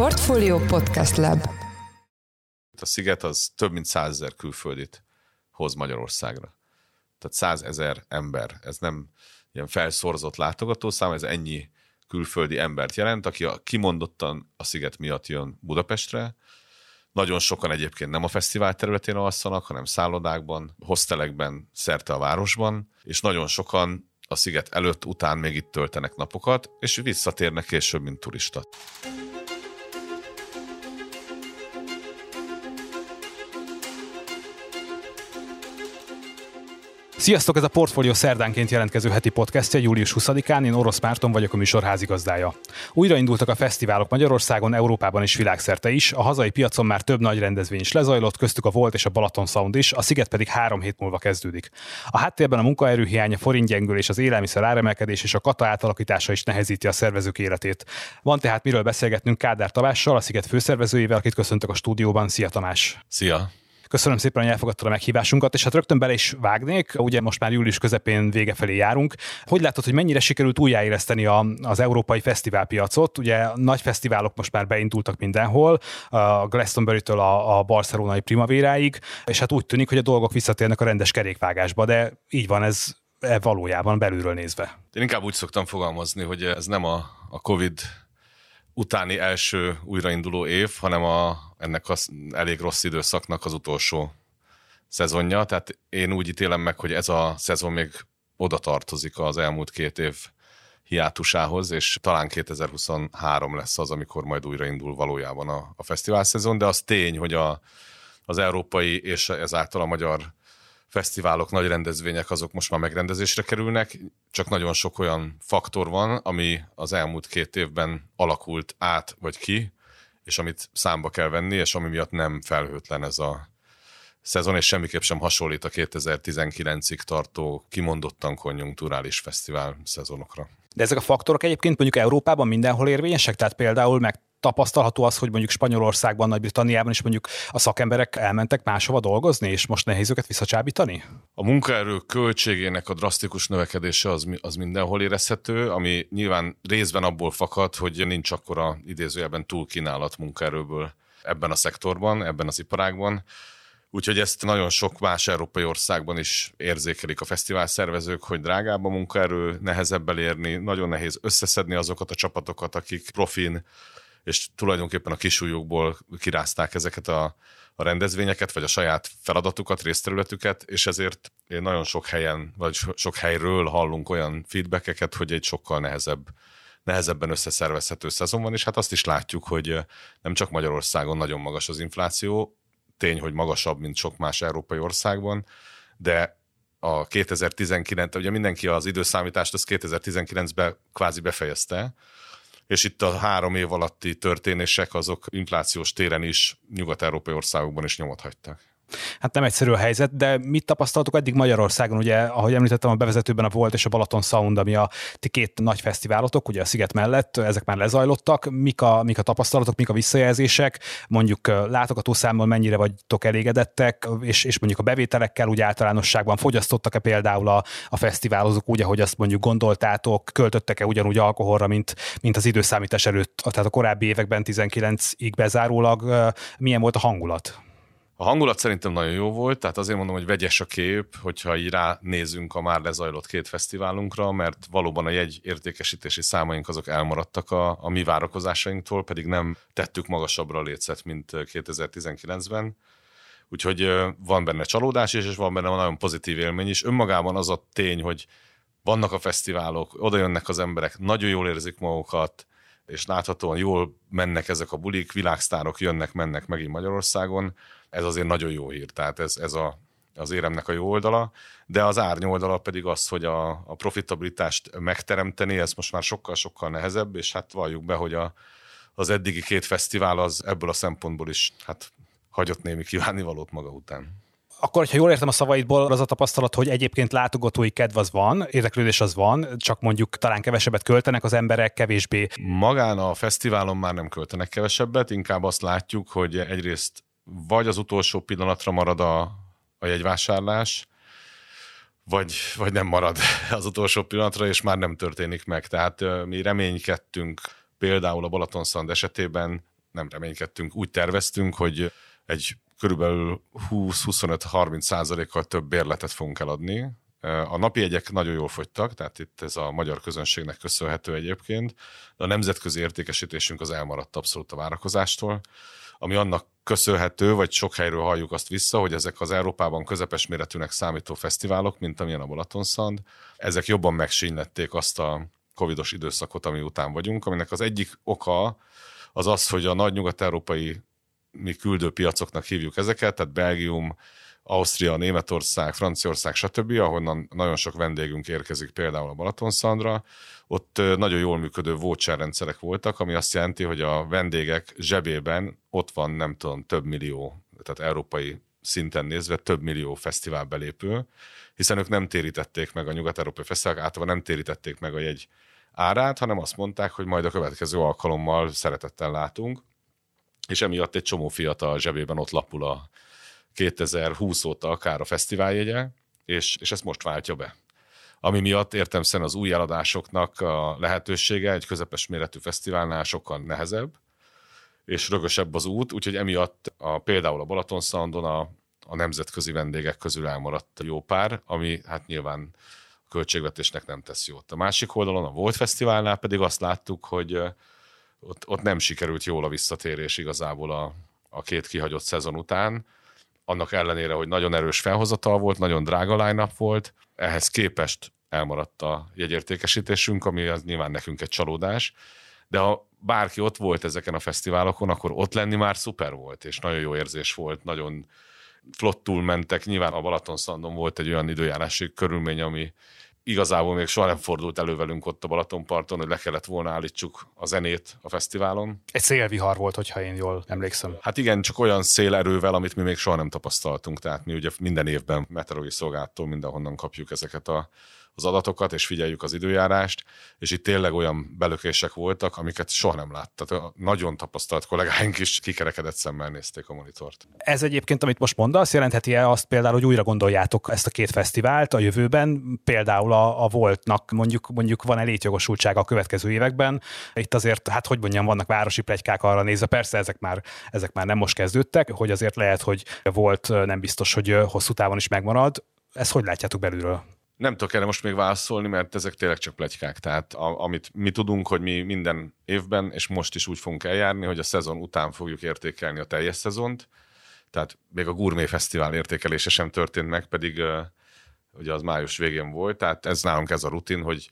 Portfolio Podcast Lab A sziget az több mint százezer külföldit hoz Magyarországra. Tehát százezer ember. Ez nem ilyen felszorzott látogatószám, ez ennyi külföldi embert jelent, aki a, kimondottan a sziget miatt jön Budapestre. Nagyon sokan egyébként nem a fesztivál területén alszanak, hanem szállodákban, hostelekben, szerte a városban, és nagyon sokan a sziget előtt, után még itt töltenek napokat, és visszatérnek később, mint turista. Sziasztok, ez a Portfolio szerdánként jelentkező heti podcastja július 20-án, én Orosz Márton vagyok a műsor házigazdája. Újraindultak a fesztiválok Magyarországon, Európában és világszerte is, a hazai piacon már több nagy rendezvény is lezajlott, köztük a Volt és a Balaton Sound is, a Sziget pedig három hét múlva kezdődik. A háttérben a munkaerőhiány, a forintgyengülés, az élelmiszer áremelkedés és a kata átalakítása is nehezíti a szervezők életét. Van tehát miről beszélgetnünk Kádár Tamással, a Sziget főszervezőjével, akit köszöntök a stúdióban. Szia Tamás! Szia! Köszönöm szépen, hogy elfogadtad a meghívásunkat, és hát rögtön bele is vágnék, ugye most már július közepén vége felé járunk. Hogy látod, hogy mennyire sikerült újjáéleszteni a, az európai fesztiválpiacot? Ugye nagy fesztiválok most már beindultak mindenhol, a Glastonbury-től a, a barcelonai primavéráig, és hát úgy tűnik, hogy a dolgok visszatérnek a rendes kerékvágásba, de így van ez e valójában belülről nézve. Én inkább úgy szoktam fogalmazni, hogy ez nem a, a COVID utáni első újrainduló év, hanem a, ennek az elég rossz időszaknak az utolsó szezonja. Tehát én úgy ítélem meg, hogy ez a szezon még oda tartozik az elmúlt két év hiátusához, és talán 2023 lesz az, amikor majd újraindul valójában a, a fesztivál szezon, de az tény, hogy a, az európai és ezáltal a magyar fesztiválok, nagy rendezvények azok most már megrendezésre kerülnek, csak nagyon sok olyan faktor van, ami az elmúlt két évben alakult át vagy ki, és amit számba kell venni, és ami miatt nem felhőtlen ez a szezon, és semmiképp sem hasonlít a 2019-ig tartó kimondottan konjunkturális fesztivál szezonokra. De ezek a faktorok egyébként mondjuk Európában mindenhol érvényesek? Tehát például meg tapasztalható az, hogy mondjuk Spanyolországban, Nagy-Britanniában is mondjuk a szakemberek elmentek máshova dolgozni, és most nehéz őket visszacsábítani? A munkaerő költségének a drasztikus növekedése az, az mindenhol érezhető, ami nyilván részben abból fakad, hogy nincs akkora idézőjelben túlkínálat munkaerőből ebben a szektorban, ebben az iparágban. Úgyhogy ezt nagyon sok más európai országban is érzékelik a fesztivál szervezők, hogy drágább a munkaerő, nehezebb elérni, nagyon nehéz összeszedni azokat a csapatokat, akik profin és tulajdonképpen a kisúlyukból kirázták ezeket a, a rendezvényeket, vagy a saját feladatukat, részterületüket, és ezért nagyon sok helyen, vagy sok helyről hallunk olyan feedbackeket, hogy egy sokkal nehezebb nehezebben összeszervezhető szezon van, és hát azt is látjuk, hogy nem csak Magyarországon nagyon magas az infláció, tény, hogy magasabb, mint sok más európai országban, de a 2019, ugye mindenki az időszámítást az 2019-ben kvázi befejezte, és itt a három év alatti történések azok inflációs téren is nyugat-európai országokban is nyomot hagytak. Hát nem egyszerű a helyzet, de mit tapasztaltok eddig Magyarországon? Ugye, ahogy említettem a bevezetőben a Volt és a Balaton Sound, ami a ti két nagy fesztiválotok, ugye a Sziget mellett, ezek már lezajlottak. Mik a, mik a tapasztalatok, mik a visszajelzések? Mondjuk látogatószámmal mennyire vagytok elégedettek, és, és mondjuk a bevételekkel úgy általánosságban fogyasztottak-e például a, a fesztiválozók úgy, ahogy azt mondjuk gondoltátok, költöttek-e ugyanúgy alkoholra, mint, mint az időszámítás előtt, tehát a korábbi években 19-ig bezárólag, milyen volt a hangulat? A hangulat szerintem nagyon jó volt, tehát azért mondom, hogy vegyes a kép, hogyha így ránézünk a már lezajlott két fesztiválunkra, mert valóban a jegy értékesítési számaink azok elmaradtak a, a mi várakozásainktól, pedig nem tettük magasabbra a létszet, mint 2019-ben. Úgyhogy van benne csalódás is, és van benne nagyon pozitív élmény is. Önmagában az a tény, hogy vannak a fesztiválok, oda jönnek az emberek, nagyon jól érzik magukat, és láthatóan jól mennek ezek a bulik, világsztárok jönnek, mennek megint Magyarországon, ez azért nagyon jó hír, tehát ez, ez a, az éremnek a jó oldala, de az árnyoldala pedig az, hogy a, a profitabilitást megteremteni, ez most már sokkal-sokkal nehezebb, és hát valljuk be, hogy a, az eddigi két fesztivál az ebből a szempontból is hát hagyott némi kívánivalót maga után. Akkor, ha jól értem a szavaidból, az a tapasztalat, hogy egyébként látogatói kedv az van, érdeklődés az van, csak mondjuk talán kevesebbet költenek az emberek, kevésbé. Magán a fesztiválon már nem költenek kevesebbet, inkább azt látjuk, hogy egyrészt vagy az utolsó pillanatra marad a, a jegyvásárlás, vagy, vagy nem marad az utolsó pillanatra, és már nem történik meg. Tehát mi reménykedtünk például a Balaton Szand esetében nem reménykedtünk, úgy terveztünk, hogy egy körülbelül 20-25-30 százalékkal több bérletet fogunk eladni. A napi jegyek nagyon jól fogytak, tehát itt ez a magyar közönségnek köszönhető egyébként, de a nemzetközi értékesítésünk az elmaradt abszolút a várakozástól, ami annak köszönhető, vagy sok helyről halljuk azt vissza, hogy ezek az Európában közepes méretűnek számító fesztiválok, mint amilyen a Balaton Szand, ezek jobban megsínlették azt a covidos időszakot, ami után vagyunk, aminek az egyik oka az az, hogy a nagy nyugat-európai mi küldőpiacoknak hívjuk ezeket, tehát Belgium, Ausztria, Németország, Franciaország, stb., ahonnan nagyon sok vendégünk érkezik például a Balatonszandra, ott nagyon jól működő voucher rendszerek voltak, ami azt jelenti, hogy a vendégek zsebében ott van, nem tudom, több millió, tehát európai szinten nézve több millió fesztivál belépő, hiszen ők nem térítették meg a nyugat-európai fesztiválok, általában nem térítették meg a jegy árát, hanem azt mondták, hogy majd a következő alkalommal szeretettel látunk, és emiatt egy csomó fiatal zsebében ott lapul a 2020 óta akár a fesztiváljegye, és, és ezt most váltja be. Ami miatt értem szerint az új eladásoknak a lehetősége egy közepes méretű fesztiválnál sokkal nehezebb, és rögösebb az út, úgyhogy emiatt a, például a Balaton Soundon a, a nemzetközi vendégek közül elmaradt jó pár, ami hát nyilván a költségvetésnek nem tesz jót. A másik oldalon, a Volt Fesztiválnál pedig azt láttuk, hogy ott, ott nem sikerült jól a visszatérés igazából a, a két kihagyott szezon után, annak ellenére, hogy nagyon erős felhozatal volt, nagyon drága line volt, ehhez képest elmaradt a jegyértékesítésünk, ami az nyilván nekünk egy csalódás, de ha bárki ott volt ezeken a fesztiválokon, akkor ott lenni már szuper volt, és nagyon jó érzés volt, nagyon flottul mentek. Nyilván a Balatonszandon volt egy olyan időjárási körülmény, ami igazából még soha nem fordult elő velünk ott a Balatonparton, hogy le kellett volna állítsuk a zenét a fesztiválon. Egy szélvihar volt, hogyha én jól emlékszem. Hát igen, csak olyan szélerővel, amit mi még soha nem tapasztaltunk. Tehát mi ugye minden évben meteorológiai szolgáltól mindenhonnan kapjuk ezeket a az adatokat, és figyeljük az időjárást, és itt tényleg olyan belökések voltak, amiket soha nem. Tehát nagyon tapasztalt kollégáink is kikerekedett szemmel nézték a monitort. Ez egyébként, amit most mondasz, jelentheti-e azt például, hogy újra gondoljátok ezt a két fesztivált a jövőben, például a, a Voltnak mondjuk, mondjuk van elétjogosultsága a következő években. Itt azért, hát hogy mondjam, vannak városi plegykák arra nézve, persze ezek már, ezek már nem most kezdődtek, hogy azért lehet, hogy volt nem biztos, hogy hosszú távon is megmarad. Ezt hogy látjátok belülről? Nem tudok erre most még válaszolni, mert ezek tényleg csak plegykák. Tehát a, amit mi tudunk, hogy mi minden évben, és most is úgy fogunk eljárni, hogy a szezon után fogjuk értékelni a teljes szezont. Tehát még a Gourmet Fesztivál értékelése sem történt meg, pedig uh, ugye az május végén volt. Tehát ez nálunk ez a rutin, hogy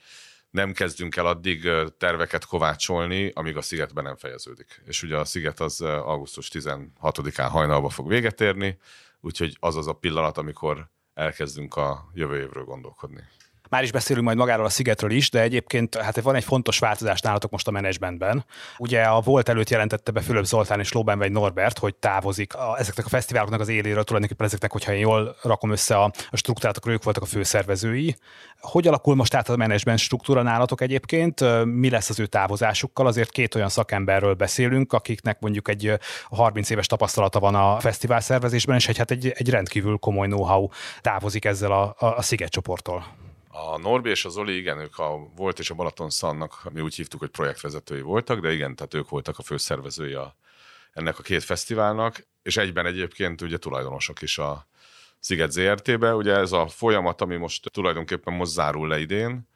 nem kezdünk el addig terveket kovácsolni, amíg a szigetben nem fejeződik. És ugye a sziget az augusztus 16-án hajnalba fog véget érni, úgyhogy az az a pillanat, amikor elkezdünk a jövő évről gondolkodni. Már is beszélünk majd magáról a szigetről is, de egyébként hát van egy fontos változás nálatok most a menedzsmentben. Ugye a volt előtt jelentette be Fülöp Zoltán és vagy Norbert, hogy távozik a, ezeknek a fesztiváloknak az éléről, tulajdonképpen ezeknek, hogyha én jól rakom össze a, a struktúrát, ők voltak a főszervezői. Hogy alakul most át a menedzsment struktúra nálatok egyébként? Mi lesz az ő távozásukkal? Azért két olyan szakemberről beszélünk, akiknek mondjuk egy 30 éves tapasztalata van a fesztivál szervezésben, és egy, hát egy, egy rendkívül komoly know-how távozik ezzel a, a, a Sziget csoporttól. A Norbi és az Oli, igen, ők a volt és a Balaton Szannak, mi úgy hívtuk, hogy projektvezetői voltak, de igen, tehát ők voltak a főszervezői a, ennek a két fesztiválnak, és egyben egyébként ugye tulajdonosok is a Sziget ZRT-be. Ugye ez a folyamat, ami most tulajdonképpen most zárul le idén,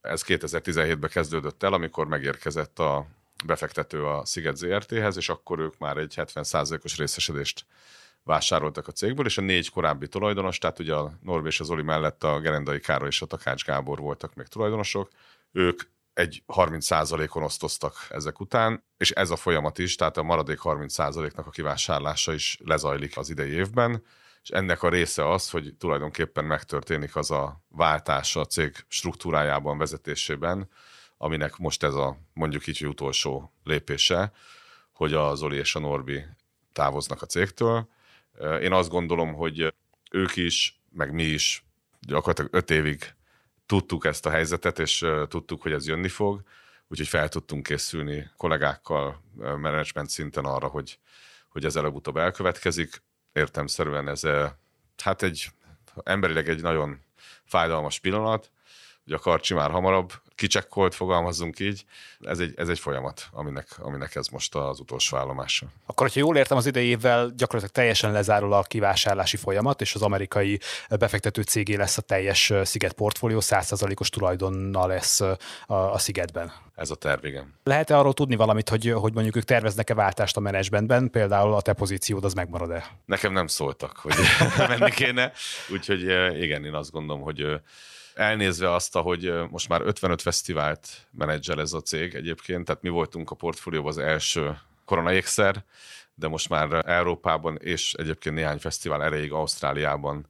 ez 2017-ben kezdődött el, amikor megérkezett a befektető a Sziget ZRT-hez, és akkor ők már egy 70%-os részesedést vásároltak a cégből, és a négy korábbi tulajdonos, tehát ugye a Norbi és az Oli mellett a Gerendai Károly és a Takács Gábor voltak még tulajdonosok, ők egy 30%-on osztoztak ezek után, és ez a folyamat is, tehát a maradék 30%-nak a kivásárlása is lezajlik az idei évben, és ennek a része az, hogy tulajdonképpen megtörténik az a váltás a cég struktúrájában, vezetésében, aminek most ez a mondjuk így utolsó lépése, hogy az Oli és a Norbi távoznak a cégtől, én azt gondolom, hogy ők is, meg mi is gyakorlatilag öt évig tudtuk ezt a helyzetet, és tudtuk, hogy ez jönni fog, úgyhogy fel tudtunk készülni kollégákkal, menedzsment szinten arra, hogy, hogy ez előbb-utóbb elkövetkezik. Értemszerűen ez hát egy emberileg egy nagyon fájdalmas pillanat, hogy a karcsi már hamarabb kicsekkolt, fogalmazzunk így. Ez egy, ez egy folyamat, aminek, aminek ez most az utolsó állomása. Akkor, hogyha jól értem, az idei évvel gyakorlatilag teljesen lezárul a kivásárlási folyamat, és az amerikai befektető cégé lesz a teljes sziget portfólió, 100%-os tulajdonnal lesz a, a szigetben. Ez a terv, igen. Lehet-e arról tudni valamit, hogy, hogy mondjuk ők terveznek-e váltást a menedzsmentben, például a te pozíciód az megmarad-e? Nekem nem szóltak, hogy menni kéne, úgyhogy igen, én azt gondolom, hogy elnézve azt, hogy most már 55 fesztivált menedzsel ez a cég egyébként, tehát mi voltunk a portfólióban az első koronaékszer, de most már Európában és egyébként néhány fesztivál erejéig Ausztráliában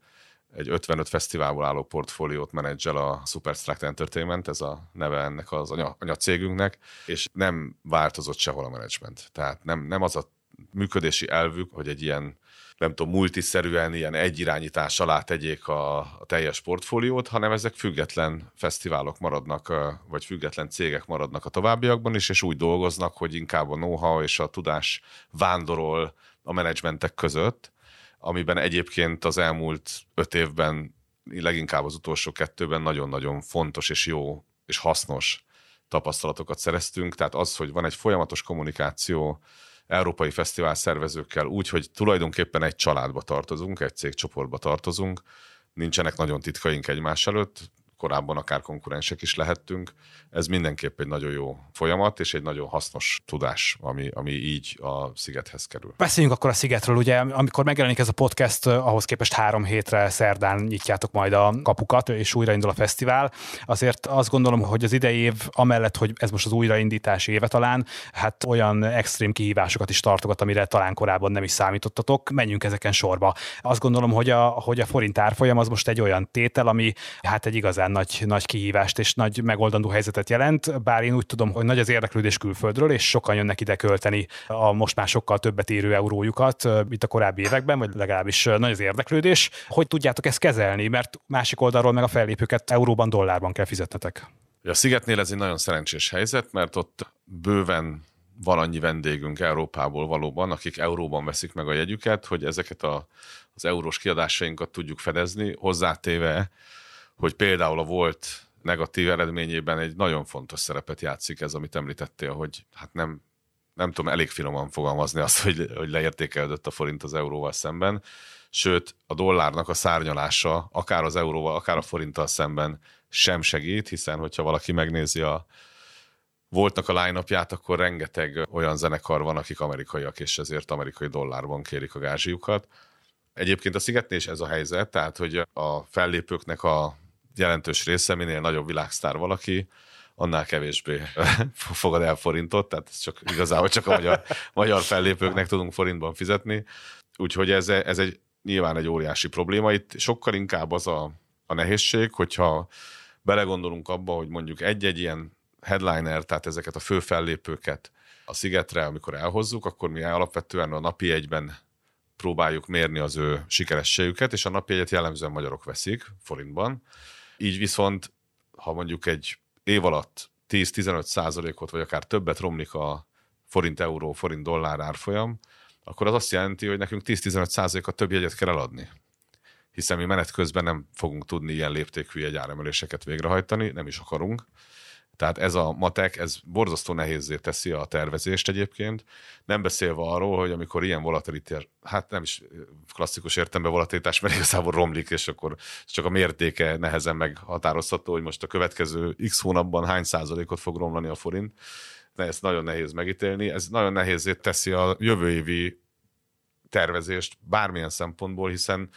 egy 55 fesztiválból álló portfóliót menedzsel a Superstruct Entertainment, ez a neve ennek az anya, anyacégünknek, és nem változott sehol a menedzsment. Tehát nem, nem az a működési elvük, hogy egy ilyen nem tudom, multiszerűen ilyen egyirányítás alá tegyék a, a teljes portfóliót, hanem ezek független fesztiválok maradnak, vagy független cégek maradnak a továbbiakban is, és úgy dolgoznak, hogy inkább a know-how és a tudás vándorol a menedzsmentek között, amiben egyébként az elmúlt öt évben, leginkább az utolsó kettőben nagyon-nagyon fontos és jó és hasznos tapasztalatokat szereztünk. Tehát az, hogy van egy folyamatos kommunikáció európai fesztivál szervezőkkel úgy, hogy tulajdonképpen egy családba tartozunk, egy cégcsoportba tartozunk, nincsenek nagyon titkaink egymás előtt, korábban akár konkurensek is lehettünk. Ez mindenképp egy nagyon jó folyamat, és egy nagyon hasznos tudás, ami, ami így a szigethez kerül. Beszéljünk akkor a szigetről, ugye, amikor megjelenik ez a podcast, ahhoz képest három hétre szerdán nyitjátok majd a kapukat, és újraindul a fesztivál. Azért azt gondolom, hogy az idei év, amellett, hogy ez most az újraindítási éve talán, hát olyan extrém kihívásokat is tartogat, amire talán korábban nem is számítottatok. Menjünk ezeken sorba. Azt gondolom, hogy a, hogy a forint árfolyam az most egy olyan tétel, ami hát egy igazán nagy, nagy kihívást és nagy megoldandó helyzetet jelent, bár én úgy tudom, hogy nagy az érdeklődés külföldről, és sokan jönnek ide költeni a most már sokkal többet érő eurójukat, mint a korábbi években, vagy legalábbis nagy az érdeklődés. Hogy tudjátok ezt kezelni? Mert másik oldalról meg a fellépőket euróban, dollárban kell fizetnetek. A Szigetnél ez egy nagyon szerencsés helyzet, mert ott bőven van annyi vendégünk Európából valóban, akik euróban veszik meg a jegyüket, hogy ezeket a, az eurós kiadásainkat tudjuk fedezni, hozzátéve, hogy például a volt negatív eredményében egy nagyon fontos szerepet játszik ez, amit említettél, hogy hát nem, nem tudom elég finoman fogalmazni azt, hogy, hogy leértékelődött a forint az euróval szemben, sőt a dollárnak a szárnyalása akár az euróval, akár a forinttal szemben sem segít, hiszen hogyha valaki megnézi a voltnak a line akkor rengeteg olyan zenekar van, akik amerikaiak, és ezért amerikai dollárban kérik a gázsiukat. Egyébként a szigetnél is ez a helyzet, tehát hogy a fellépőknek a jelentős része, minél nagyobb világsztár valaki, annál kevésbé fogad el forintot, tehát ez csak igazából csak a magyar, magyar fellépőknek tudunk forintban fizetni. Úgyhogy ez, ez egy nyilván egy óriási probléma. Itt sokkal inkább az a, a nehézség, hogyha belegondolunk abba, hogy mondjuk egy-egy ilyen headliner, tehát ezeket a fő fellépőket a szigetre, amikor elhozzuk, akkor mi alapvetően a napi egyben próbáljuk mérni az ő sikerességüket, és a napi egyet jellemzően magyarok veszik forintban. Így viszont, ha mondjuk egy év alatt 10-15 százalékot, vagy akár többet romlik a forint-euró, forint-dollár árfolyam, akkor az azt jelenti, hogy nekünk 10-15 százalékot több jegyet kell eladni. Hiszen mi menet közben nem fogunk tudni ilyen léptékű jegyáremeléseket végrehajtani, nem is akarunk. Tehát ez a matek, ez borzasztó nehézé teszi a tervezést egyébként, nem beszélve arról, hogy amikor ilyen volatilitás, hát nem is klasszikus értelemben volatilitás, mert igazából romlik, és akkor csak a mértéke nehezen meghatározható, hogy most a következő x hónapban hány százalékot fog romlani a forint, de ezt nagyon nehéz megítélni. Ez nagyon nehézé teszi a jövő évi tervezést bármilyen szempontból, hiszen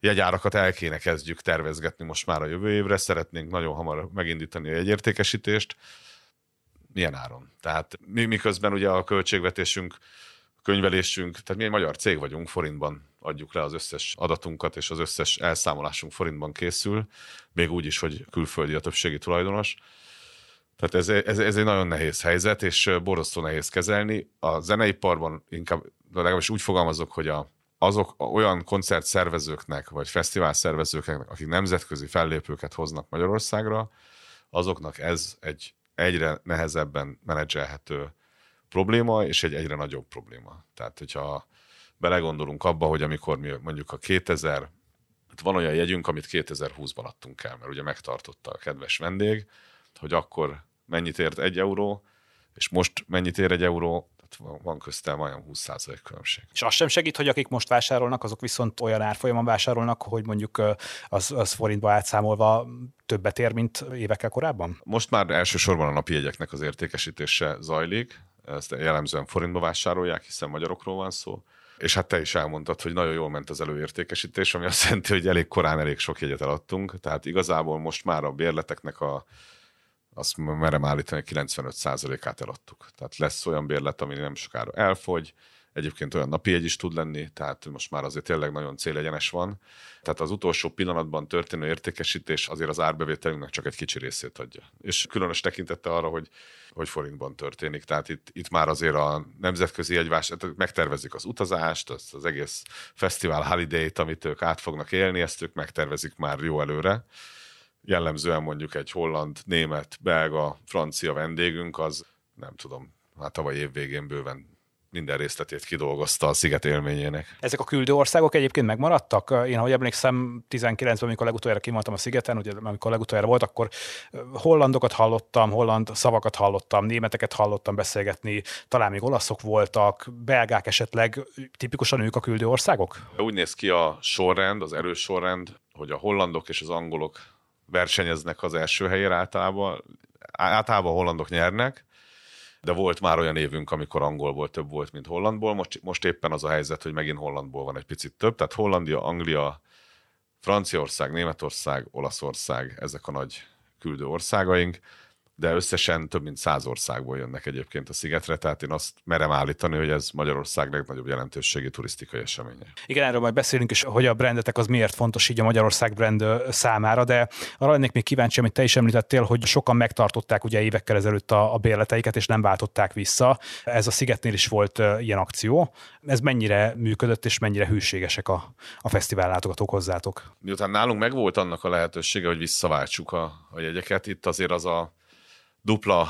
jegyárakat el kéne kezdjük tervezgetni most már a jövő évre, szeretnénk nagyon hamar megindítani a jegyértékesítést. Milyen áron? Tehát mi, miközben ugye a költségvetésünk, könyvelésünk, tehát mi egy magyar cég vagyunk, forintban adjuk le az összes adatunkat, és az összes elszámolásunk forintban készül, még úgy is, hogy külföldi a többségi tulajdonos. Tehát ez, ez, ez egy nagyon nehéz helyzet, és borzasztó nehéz kezelni. A zeneiparban inkább, legalábbis úgy fogalmazok, hogy a azok olyan koncertszervezőknek, vagy fesztivál szervezőknek, akik nemzetközi fellépőket hoznak Magyarországra, azoknak ez egy egyre nehezebben menedzselhető probléma, és egy egyre nagyobb probléma. Tehát, hogyha belegondolunk abba, hogy amikor mi mondjuk a 2000 Hát van olyan jegyünk, amit 2020-ban adtunk el, mert ugye megtartotta a kedves vendég, hogy akkor mennyit ért egy euró, és most mennyit ér egy euró, tehát van köztem majdnem 20% különbség. És az sem segít, hogy akik most vásárolnak, azok viszont olyan árfolyamon vásárolnak, hogy mondjuk az, az forintba átszámolva többet ér, mint évekkel korábban? Most már elsősorban a napi jegyeknek az értékesítése zajlik, ezt jellemzően forintba vásárolják, hiszen magyarokról van szó. És hát te is elmondtad, hogy nagyon jól ment az előértékesítés, ami azt jelenti, hogy elég korán elég sok jegyet eladtunk. Tehát igazából most már a bérleteknek a azt merem állítani, hogy 95%-át eladtuk. Tehát lesz olyan bérlet, ami nem sokára elfogy, Egyébként olyan napi egy is tud lenni, tehát most már azért tényleg nagyon célegyenes van. Tehát az utolsó pillanatban történő értékesítés azért az árbevételünknek csak egy kicsi részét adja. És különös tekintette arra, hogy, hogy forintban történik. Tehát itt, itt már azért a nemzetközi jegyvás, megtervezik az utazást, az, az egész fesztivál holiday-t, amit ők át fognak élni, ezt ők megtervezik már jó előre jellemzően mondjuk egy holland, német, belga, francia vendégünk, az nem tudom, hát tavaly év végén bőven minden részletét kidolgozta a sziget élményének. Ezek a küldő országok egyébként megmaradtak? Én, ahogy emlékszem, 19-ben, amikor legutoljára kimondtam a szigeten, ugye amikor legutoljára volt, akkor hollandokat hallottam, holland szavakat hallottam, németeket hallottam beszélgetni, talán még olaszok voltak, belgák esetleg, tipikusan ők a küldő országok? Úgy néz ki a sorrend, az erős sorrend, hogy a hollandok és az angolok versenyeznek az első helyére általában. Általában hollandok nyernek, de volt már olyan évünk, amikor angolból több volt, mint hollandból. Most, most éppen az a helyzet, hogy megint hollandból van egy picit több. Tehát Hollandia, Anglia, Franciaország, Németország, Olaszország, ezek a nagy küldő országaink de összesen több mint száz országból jönnek egyébként a szigetre, tehát én azt merem állítani, hogy ez Magyarország legnagyobb jelentőségi turisztikai eseménye. Igen, erről majd beszélünk is, hogy a brandetek az miért fontos így a Magyarország brand számára, de arra lennék még kíváncsi, amit te is említettél, hogy sokan megtartották ugye évekkel ezelőtt a, a bérleteiket, és nem váltották vissza. Ez a Szigetnél is volt ilyen akció. Ez mennyire működött, és mennyire hűségesek a, a fesztivál látogatók hozzátok? Miután nálunk megvolt annak a lehetősége, hogy visszaváltsuk a, a jegyeket, itt azért az a dupla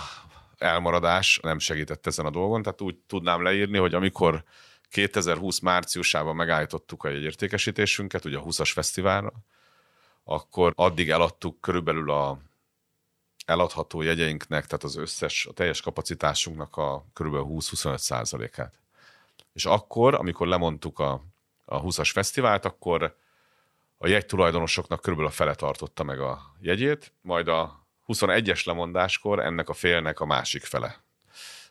elmaradás nem segített ezen a dolgon, tehát úgy tudnám leírni, hogy amikor 2020 márciusában megállítottuk a jegyértékesítésünket, ugye a 20-as fesztiválra, akkor addig eladtuk körülbelül a eladható jegyeinknek, tehát az összes, a teljes kapacitásunknak a körülbelül 20-25 százalékát. És akkor, amikor lemondtuk a, a 20-as fesztivált, akkor a jegytulajdonosoknak körülbelül a fele tartotta meg a jegyét, majd a 21-es lemondáskor ennek a félnek a másik fele.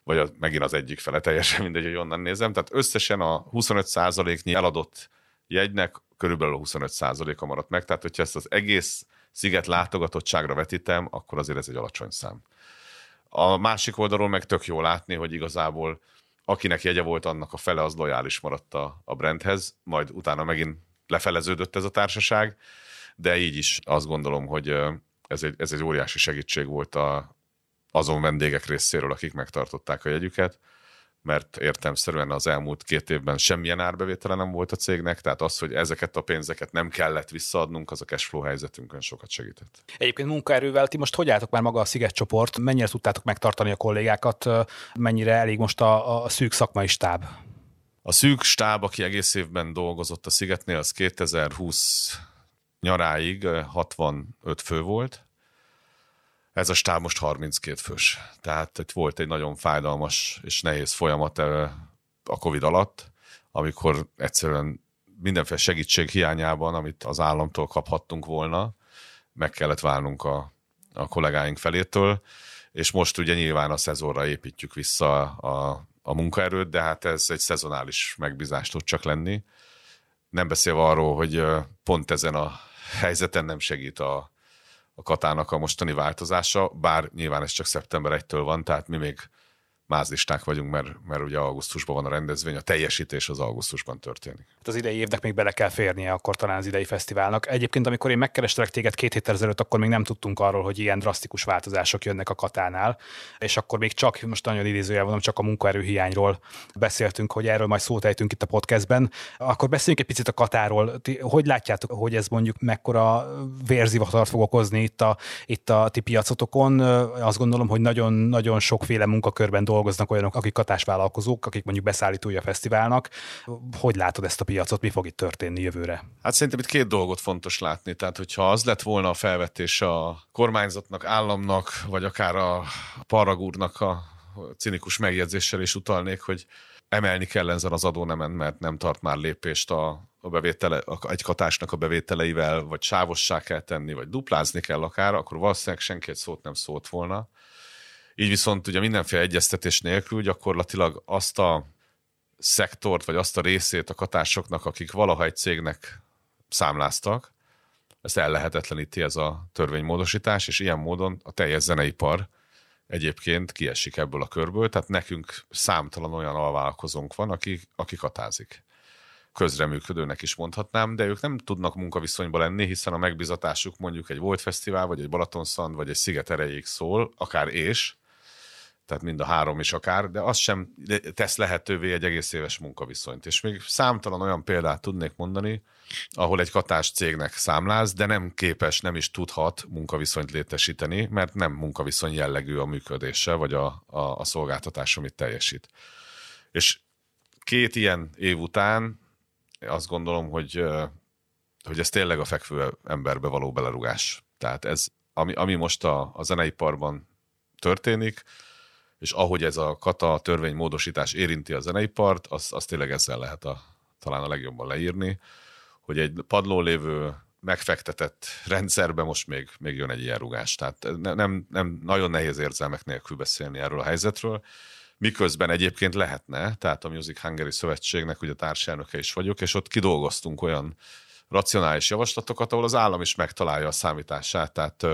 Vagy a, megint az egyik fele, teljesen mindegy, hogy onnan nézem. Tehát összesen a 25%-nyi eladott jegynek körülbelül a 25%-a maradt meg. Tehát, hogyha ezt az egész sziget látogatottságra vetítem, akkor azért ez egy alacsony szám. A másik oldalról meg tök jó látni, hogy igazából akinek jegye volt, annak a fele az lojális maradt a, a brandhez, majd utána megint lefeleződött ez a társaság, de így is azt gondolom, hogy ez egy, ez egy óriási segítség volt a, azon vendégek részéről, akik megtartották a jegyüket, mert értemszerűen az elmúlt két évben semmilyen árbevétele nem volt a cégnek, tehát az, hogy ezeket a pénzeket nem kellett visszaadnunk, az a cashflow helyzetünkön sokat segített. Egyébként munkaerővel ti most hogy álltok már maga a Sziget csoport? Mennyire tudtátok megtartani a kollégákat? Mennyire elég most a, a szűk szakmai stáb? A szűk stáb, aki egész évben dolgozott a Szigetnél, az 2020 nyaráig 65 fő volt, ez a stáb most 32 fős. Tehát itt volt egy nagyon fájdalmas és nehéz folyamat a Covid alatt, amikor egyszerűen mindenféle segítség hiányában, amit az államtól kaphattunk volna, meg kellett válnunk a, a kollégáink felétől, és most ugye nyilván a szezonra építjük vissza a, a munkaerőt, de hát ez egy szezonális megbízást tud csak lenni. Nem beszélve arról, hogy pont ezen a helyzeten nem segít a, a katának a mostani változása, bár nyilván ez csak szeptember 1-től van, tehát mi még mázlisták vagyunk, mert, mert ugye augusztusban van a rendezvény, a teljesítés az augusztusban történik. Hát az idei évnek még bele kell férnie akkor talán az idei fesztiválnak. Egyébként, amikor én megkerestelek téged két héttel ezelőtt, akkor még nem tudtunk arról, hogy ilyen drasztikus változások jönnek a katánál, és akkor még csak, most nagyon idézőjel mondom, csak a munkaerőhiányról beszéltünk, hogy erről majd szót ejtünk itt a podcastben. Akkor beszéljünk egy picit a katáról. Ti, hogy látjátok, hogy ez mondjuk mekkora vérzivatart fog okozni itt a, itt a ti piacotokon? Azt gondolom, hogy nagyon-nagyon sokféle munkakörben dolgozunk dolgoznak olyanok, akik katásvállalkozók, akik mondjuk beszállítói a fesztiválnak. Hogy látod ezt a piacot, mi fog itt történni jövőre? Hát szerintem itt két dolgot fontos látni. Tehát, hogyha az lett volna a felvetés a kormányzatnak, államnak, vagy akár a Paragúrnak a cinikus megjegyzéssel is utalnék, hogy emelni kell ezen az adónemen, mert nem tart már lépést a, a bevétele, egy katásnak a bevételeivel, vagy sávossá kell tenni, vagy duplázni kell akár, akkor valószínűleg senki egy szót nem szólt volna. Így viszont ugye mindenféle egyeztetés nélkül gyakorlatilag azt a szektort, vagy azt a részét a katásoknak, akik valaha egy cégnek számláztak, ezt ellehetetleníti ez a törvénymódosítás, és ilyen módon a teljes zeneipar egyébként kiesik ebből a körből, tehát nekünk számtalan olyan alvállalkozónk van, aki, aki katázik. Közreműködőnek is mondhatnám, de ők nem tudnak munkaviszonyban lenni, hiszen a megbizatásuk mondjuk egy Volt Fesztivál, vagy egy Balatonszand, vagy egy Sziget erejéig szól, akár és, tehát mind a három is akár, de az sem tesz lehetővé egy egész éves munkaviszonyt. És még számtalan olyan példát tudnék mondani, ahol egy katás cégnek számláz, de nem képes, nem is tudhat munkaviszonyt létesíteni, mert nem munkaviszony jellegű a működése, vagy a, a, a szolgáltatás, amit teljesít. És két ilyen év után azt gondolom, hogy, hogy ez tényleg a fekvő emberbe való belerugás. Tehát ez, ami, ami most a, a zeneiparban történik, és ahogy ez a kata törvénymódosítás érinti a zeneipart, az, az tényleg ezzel lehet a, talán a legjobban leírni, hogy egy padló lévő megfektetett rendszerbe most még, még jön egy ilyen rugás. Tehát ne, nem, nem nagyon nehéz érzelmek nélkül beszélni erről a helyzetről, miközben egyébként lehetne, tehát a Music Hungary Szövetségnek ugye társelnöke is vagyok, és ott kidolgoztunk olyan racionális javaslatokat, ahol az állam is megtalálja a számítását, tehát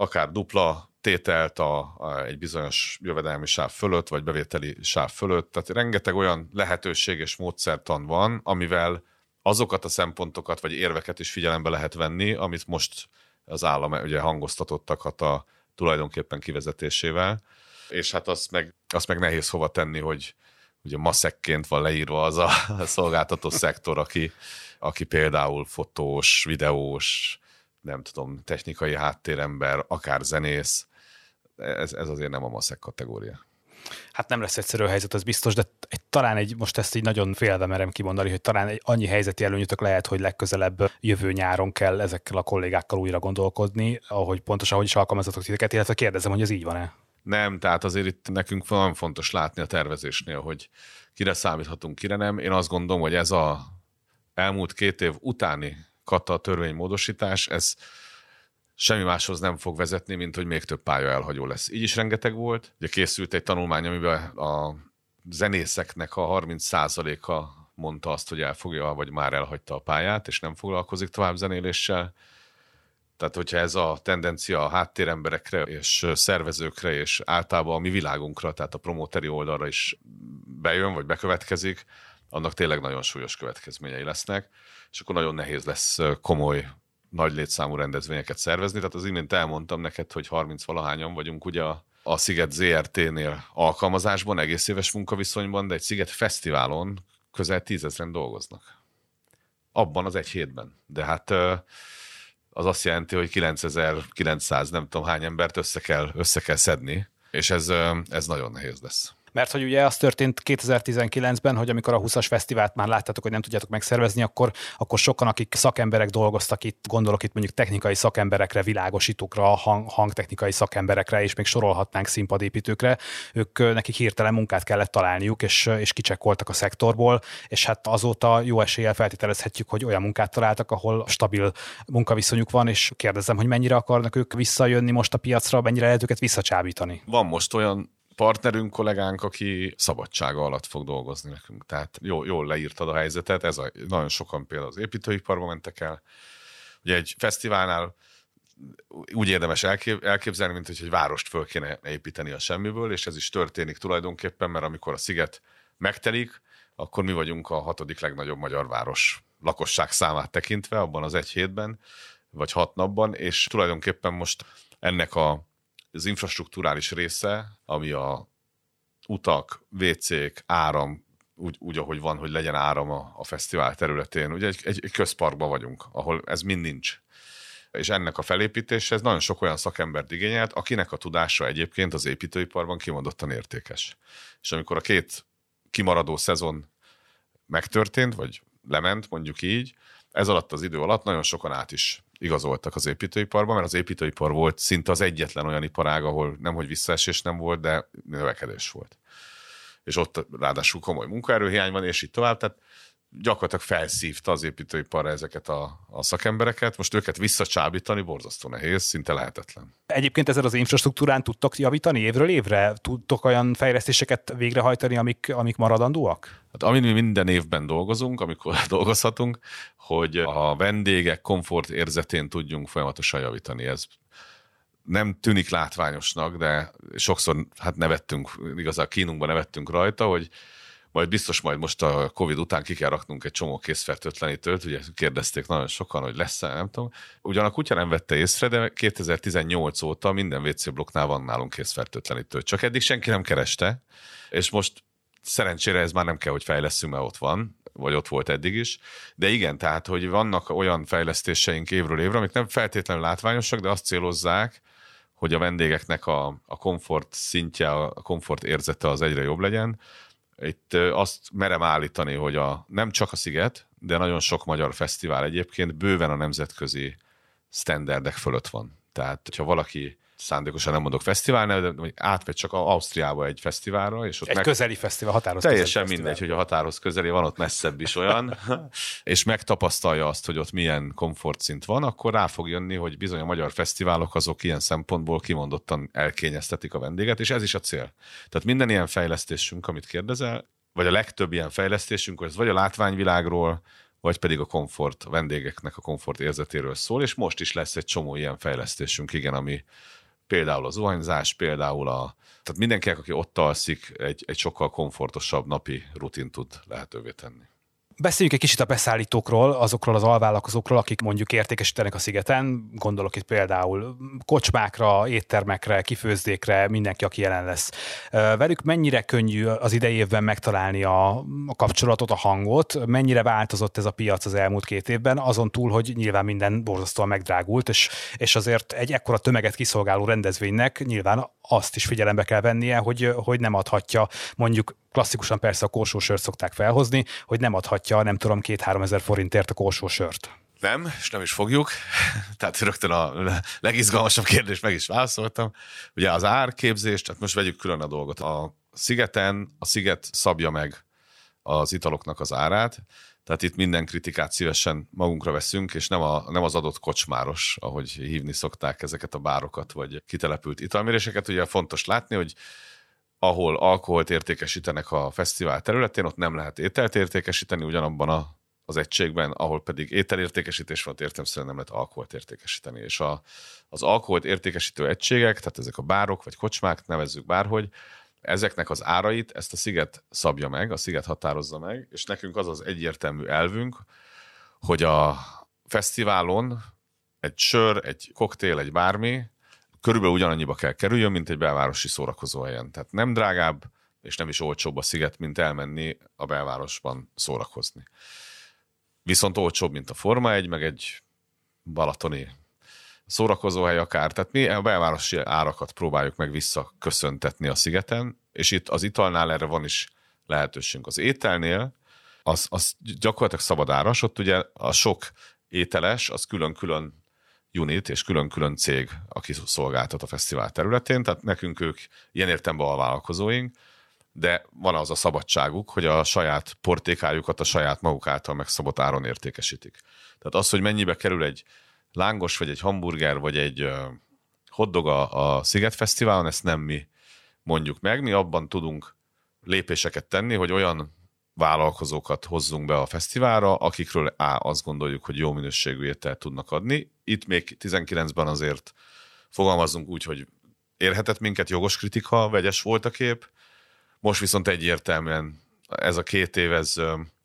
akár dupla tételt a, a, egy bizonyos jövedelmi sáv fölött, vagy bevételi sáv fölött. Tehát rengeteg olyan lehetőség és módszertan van, amivel azokat a szempontokat vagy érveket is figyelembe lehet venni, amit most az állam ugye hangoztatottakat a tulajdonképpen kivezetésével, és hát azt meg, azt meg nehéz hova tenni, hogy ugye maszekként van leírva az a szolgáltató szektor, aki, aki például fotós, videós, nem tudom, technikai háttérember, akár zenész, ez, ez azért nem a maszek kategória. Hát nem lesz egyszerű a helyzet, az biztos, de egy, talán egy, most ezt így nagyon félve merem kimondani, hogy talán egy annyi helyzeti előnyötök lehet, hogy legközelebb jövő nyáron kell ezekkel a kollégákkal újra gondolkodni, ahogy pontosan, hogy is alkalmazatok titeket, illetve kérdezem, hogy ez így van-e? Nem, tehát azért itt nekünk nagyon fontos látni a tervezésnél, hogy kire számíthatunk, kire nem. Én azt gondolom, hogy ez a elmúlt két év utáni kata törvénymódosítás, ez semmi máshoz nem fog vezetni, mint hogy még több pálya elhagyó lesz. Így is rengeteg volt. Ugye készült egy tanulmány, amiben a zenészeknek a 30%-a mondta azt, hogy elfogja, vagy már elhagyta a pályát, és nem foglalkozik tovább zenéléssel. Tehát, hogyha ez a tendencia a háttéremberekre és szervezőkre, és általában a mi világunkra, tehát a promoteri oldalra is bejön, vagy bekövetkezik, annak tényleg nagyon súlyos következményei lesznek, és akkor nagyon nehéz lesz komoly nagy létszámú rendezvényeket szervezni. Tehát az imént elmondtam neked, hogy 30 valahányan vagyunk ugye a, a Sziget ZRT-nél alkalmazásban, egész éves munkaviszonyban, de egy Sziget fesztiválon közel tízezren dolgoznak. Abban az egy hétben. De hát az azt jelenti, hogy 9900 nem tudom hány embert össze kell, össze kell szedni, és ez, ez nagyon nehéz lesz. Mert hogy ugye az történt 2019-ben, hogy amikor a 20-as fesztivált már láttátok, hogy nem tudjátok megszervezni, akkor, akkor sokan, akik szakemberek dolgoztak itt, gondolok itt mondjuk technikai szakemberekre, világosítókra, hang, hangtechnikai szakemberekre, és még sorolhatnánk színpadépítőkre, ők nekik hirtelen munkát kellett találniuk, és, és kicsekkoltak a szektorból, és hát azóta jó eséllyel feltételezhetjük, hogy olyan munkát találtak, ahol stabil munkaviszonyuk van, és kérdezem, hogy mennyire akarnak ők visszajönni most a piacra, mennyire lehet őket visszacsábítani. Van most olyan partnerünk, kollégánk, aki szabadsága alatt fog dolgozni nekünk. Tehát jó, jól leírtad a helyzetet, ez a, nagyon sokan például az építőiparba mentek el. Ugye egy fesztiválnál úgy érdemes elkép, elképzelni, mint hogy egy várost föl kéne építeni a semmiből, és ez is történik tulajdonképpen, mert amikor a sziget megtelik, akkor mi vagyunk a hatodik legnagyobb magyar város lakosság számát tekintve abban az egy hétben, vagy hat napban, és tulajdonképpen most ennek a az infrastruktúrális része, ami a utak, WC-k, áram, úgy, úgy, ahogy van, hogy legyen áram a, a fesztivál területén. Ugye egy, egy, egy közparkban vagyunk, ahol ez mind nincs. és ennek a felépítése ez nagyon sok olyan szakembert igényelt, akinek a tudása egyébként az építőiparban kimondottan értékes. És amikor a két kimaradó szezon megtörtént, vagy lement, mondjuk így, ez alatt az idő alatt nagyon sokan át is igazoltak az építőiparban, mert az építőipar volt szinte az egyetlen olyan iparág, ahol nem, hogy visszaesés nem volt, de növekedés volt. És ott ráadásul komoly munkaerőhiány van, és így tovább. Tehát gyakorlatilag felszívta az építőiparra ezeket a, a szakembereket. Most őket visszacsábítani borzasztó nehéz, szinte lehetetlen. Egyébként ezzel az infrastruktúrán tudtok javítani évről évre? Tudtok olyan fejlesztéseket végrehajtani, amik, amik maradandóak? Hát amin mi minden évben dolgozunk, amikor dolgozhatunk, hogy a vendégek komfort érzetén tudjunk folyamatosan javítani. Ez nem tűnik látványosnak, de sokszor hát nevettünk, igazán kínunkban nevettünk rajta, hogy majd biztos majd most a Covid után ki kell raknunk egy csomó készfertőtlenítőt, ugye kérdezték nagyon sokan, hogy lesz-e, nem tudom. Ugyan a kutya nem vette észre, de 2018 óta minden WC blokknál van nálunk készfertőtlenítő. Csak eddig senki nem kereste, és most szerencsére ez már nem kell, hogy fejleszünk, mert ott van, vagy ott volt eddig is. De igen, tehát, hogy vannak olyan fejlesztéseink évről évre, amik nem feltétlenül látványosak, de azt célozzák, hogy a vendégeknek a, a komfort szintje, a komfort érzete az egyre jobb legyen, itt azt merem állítani, hogy a, nem csak a Sziget, de nagyon sok magyar fesztivál egyébként bőven a nemzetközi standardek fölött van. Tehát, hogyha valaki szándékosan nem mondok fesztivál, de átmegy csak a Ausztriába egy fesztiválra, és ott egy meg... közeli fesztivál, határoz Teljesen mindegy, fesztivál. hogy a határoz közeli, van ott messzebb is olyan, és megtapasztalja azt, hogy ott milyen komfortszint van, akkor rá fog jönni, hogy bizony a magyar fesztiválok azok ilyen szempontból kimondottan elkényeztetik a vendéget, és ez is a cél. Tehát minden ilyen fejlesztésünk, amit kérdezel, vagy a legtöbb ilyen fejlesztésünk, ez vagy a látványvilágról, vagy pedig a komfort, a vendégeknek a komfort érzetéről szól, és most is lesz egy csomó ilyen fejlesztésünk, igen, ami például az zuhanyzás, például a... Tehát mindenkinek, aki ott alszik, egy, egy sokkal komfortosabb napi rutin tud lehetővé tenni. Beszéljünk egy kicsit a beszállítókról, azokról az alvállalkozókról, akik mondjuk értékesítenek a szigeten. Gondolok itt például kocsmákra, éttermekre, kifőzdékre, mindenki, aki jelen lesz. Velük mennyire könnyű az idei évben megtalálni a, kapcsolatot, a hangot? Mennyire változott ez a piac az elmúlt két évben? Azon túl, hogy nyilván minden borzasztóan megdrágult, és, és azért egy ekkora tömeget kiszolgáló rendezvénynek nyilván azt is figyelembe kell vennie, hogy, hogy nem adhatja mondjuk klasszikusan persze a korsósört szokták felhozni, hogy nem adhatja, nem tudom, két-három ezer forintért a korsósört. Nem, és nem is fogjuk. Tehát rögtön a legizgalmasabb kérdést meg is válaszoltam. Ugye az árképzés, tehát most vegyük külön a dolgot. A szigeten a sziget szabja meg az italoknak az árát, tehát itt minden kritikát szívesen magunkra veszünk, és nem, a, nem az adott kocsmáros, ahogy hívni szokták ezeket a bárokat, vagy kitelepült italméréseket. Ugye fontos látni, hogy ahol alkoholt értékesítenek a fesztivál területén, ott nem lehet ételt értékesíteni ugyanabban a, az egységben, ahol pedig ételértékesítés van, értelmszerűen nem lehet alkoholt értékesíteni. És a, az alkoholt értékesítő egységek, tehát ezek a bárok vagy kocsmák, nevezzük bárhogy, ezeknek az árait ezt a sziget szabja meg, a sziget határozza meg, és nekünk az az egyértelmű elvünk, hogy a fesztiválon egy sör, egy koktél, egy bármi, körülbelül ugyanannyiba kell kerüljön, mint egy belvárosi szórakozóhelyen. Tehát nem drágább, és nem is olcsóbb a sziget, mint elmenni a belvárosban szórakozni. Viszont olcsóbb, mint a Forma 1, meg egy balatoni szórakozóhely akár. Tehát mi a belvárosi árakat próbáljuk meg visszaköszöntetni a szigeten, és itt az italnál erre van is lehetőségünk. Az ételnél az, az gyakorlatilag szabadáras, ott ugye a sok ételes, az külön-külön unit és külön-külön cég, aki szolgáltat a fesztivál területén, tehát nekünk ők ilyen értemben a vállalkozóink, de van az a szabadságuk, hogy a saját portékájukat a saját maguk által megszabott áron értékesítik. Tehát az, hogy mennyibe kerül egy lángos, vagy egy hamburger, vagy egy hoddog a, a Sziget Fesztiválon, ezt nem mi mondjuk meg, mi abban tudunk lépéseket tenni, hogy olyan vállalkozókat hozzunk be a fesztiválra, akikről A, azt gondoljuk, hogy jó minőségű ételt tudnak adni. Itt még 19-ben azért fogalmazunk úgy, hogy érhetett minket jogos kritika, vegyes volt a kép. Most viszont egyértelműen ez a két év, ez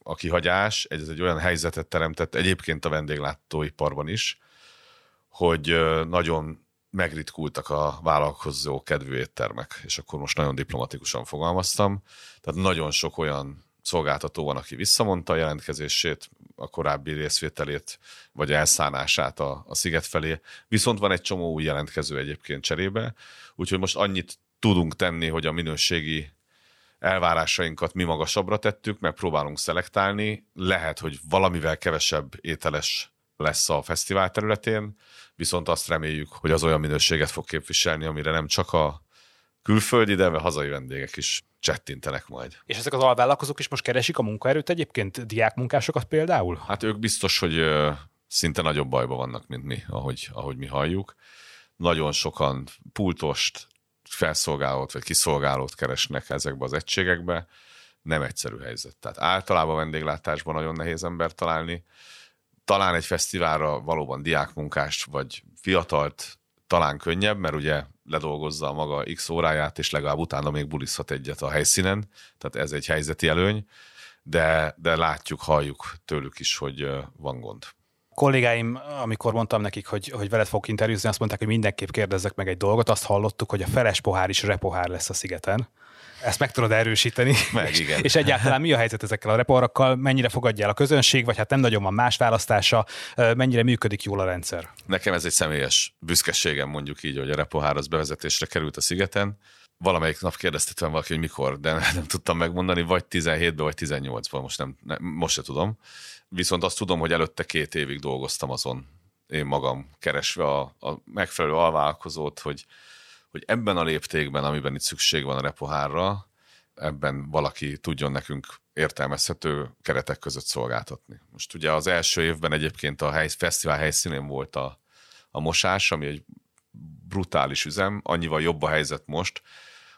a kihagyás, ez egy olyan helyzetet teremtett egyébként a vendéglátóiparban is, hogy nagyon megritkultak a vállalkozó kedvű éttermek, és akkor most nagyon diplomatikusan fogalmaztam. Tehát nagyon sok olyan szolgáltató van, aki visszamondta a jelentkezését, a korábbi részvételét, vagy elszánását a, a sziget felé. Viszont van egy csomó új jelentkező egyébként cserébe, úgyhogy most annyit tudunk tenni, hogy a minőségi elvárásainkat mi magasabbra tettük, megpróbálunk szelektálni. Lehet, hogy valamivel kevesebb ételes lesz a fesztivál területén, viszont azt reméljük, hogy az olyan minőséget fog képviselni, amire nem csak a külföldi, de hazai vendégek is csettintenek majd. És ezek az alvállalkozók is most keresik a munkaerőt egyébként, diákmunkásokat például? Hát ők biztos, hogy szinte nagyobb bajban vannak, mint mi, ahogy, ahogy mi halljuk. Nagyon sokan pultost, felszolgálót vagy kiszolgálót keresnek ezekbe az egységekbe. Nem egyszerű helyzet. Tehát általában vendéglátásban nagyon nehéz ember találni. Talán egy fesztiválra valóban diákmunkást vagy fiatalt talán könnyebb, mert ugye ledolgozza a maga x óráját, és legalább utána még bulizhat egyet a helyszínen, tehát ez egy helyzeti előny, de, de látjuk, halljuk tőlük is, hogy van gond kollégáim, amikor mondtam nekik, hogy, hogy veled fogok interjúzni, azt mondták, hogy mindenképp kérdezzek meg egy dolgot. Azt hallottuk, hogy a feles pohár is repohár lesz a szigeten. Ezt meg tudod erősíteni. Meg, igen. és egyáltalán mi a helyzet ezekkel a repoharakkal? Mennyire fogadja el a közönség, vagy hát nem nagyon van más választása? Mennyire működik jól a rendszer? Nekem ez egy személyes büszkeségem, mondjuk így, hogy a repohár az bevezetésre került a szigeten valamelyik nap kérdeztettem valaki, hogy mikor, de nem tudtam megmondani, vagy 17-ben, vagy 18-ban, most, nem, nem, most se tudom. Viszont azt tudom, hogy előtte két évig dolgoztam azon, én magam keresve a, a megfelelő alvállalkozót, hogy, hogy ebben a léptékben, amiben itt szükség van a repohárra, ebben valaki tudjon nekünk értelmezhető keretek között szolgáltatni. Most ugye az első évben egyébként a hely, fesztivál helyszínén volt a, a mosás, ami egy brutális üzem, annyival jobb a helyzet most,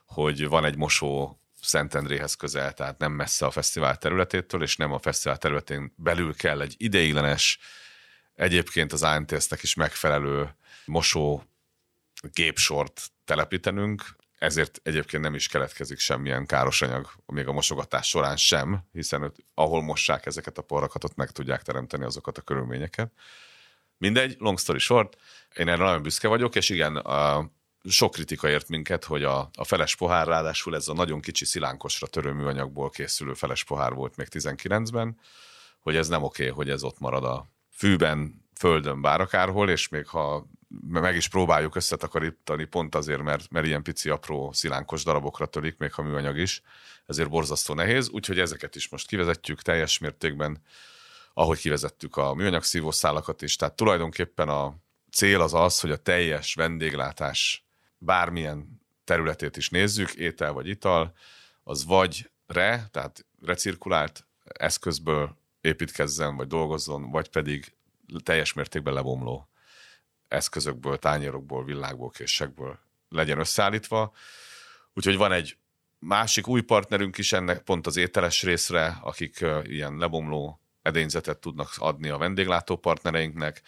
hogy van egy mosó Szentendréhez közel, tehát nem messze a fesztivál területétől, és nem a fesztivál területén belül kell egy ideiglenes, egyébként az ANTS-nek is megfelelő mosó gépsort telepítenünk, ezért egyébként nem is keletkezik semmilyen káros anyag, még a mosogatás során sem, hiszen ott, ahol mossák ezeket a porrakat, ott meg tudják teremteni azokat a körülményeket. Mindegy, long story short, én erre nagyon büszke vagyok, és igen, a, sok kritika ért minket, hogy a, a feles pohár ráadásul ez a nagyon kicsi szilánkosra törő műanyagból készülő feles pohár volt még 19-ben, hogy ez nem oké, hogy ez ott marad a fűben, földön, bár akárhol, és még ha meg is próbáljuk összetakarítani pont azért, mert, mert ilyen pici, apró szilánkos darabokra törik, még ha műanyag is, ezért borzasztó nehéz, úgyhogy ezeket is most kivezetjük teljes mértékben, ahogy kivezettük a műanyag szívószálakat is, tehát tulajdonképpen a cél az az, hogy a teljes vendéglátás bármilyen területét is nézzük, étel vagy ital, az vagy re, tehát recirkulált eszközből építkezzen, vagy dolgozzon, vagy pedig teljes mértékben lebomló eszközökből, tányérokból, villákból, készekből legyen összeállítva. Úgyhogy van egy másik új partnerünk is ennek pont az ételes részre, akik ilyen lebomló edényzetet tudnak adni a vendéglátó partnereinknek,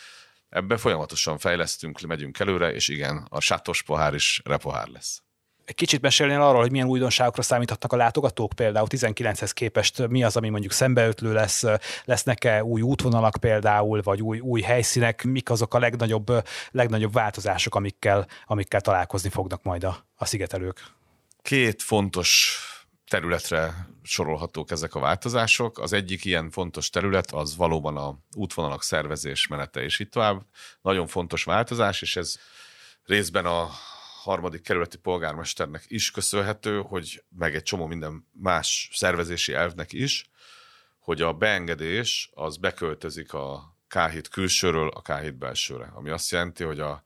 Ebbe folyamatosan fejlesztünk, megyünk előre, és igen, a sátos pohár is repohár lesz. Egy kicsit mesélnél arról, hogy milyen újdonságokra számíthatnak a látogatók, például 19-hez képest mi az, ami mondjuk szembeötlő lesz, lesznek-e új útvonalak például, vagy új, új helyszínek, mik azok a legnagyobb, legnagyobb változások, amikkel, amikkel találkozni fognak majd a, a szigetelők? Két fontos területre sorolhatók ezek a változások. Az egyik ilyen fontos terület az valóban a útvonalak szervezés, menete és itt tovább. Nagyon fontos változás, és ez részben a harmadik kerületi polgármesternek is köszönhető, hogy meg egy csomó minden más szervezési elvnek is, hogy a beengedés az beköltözik a K7 külsőről a K7 belsőre, ami azt jelenti, hogy a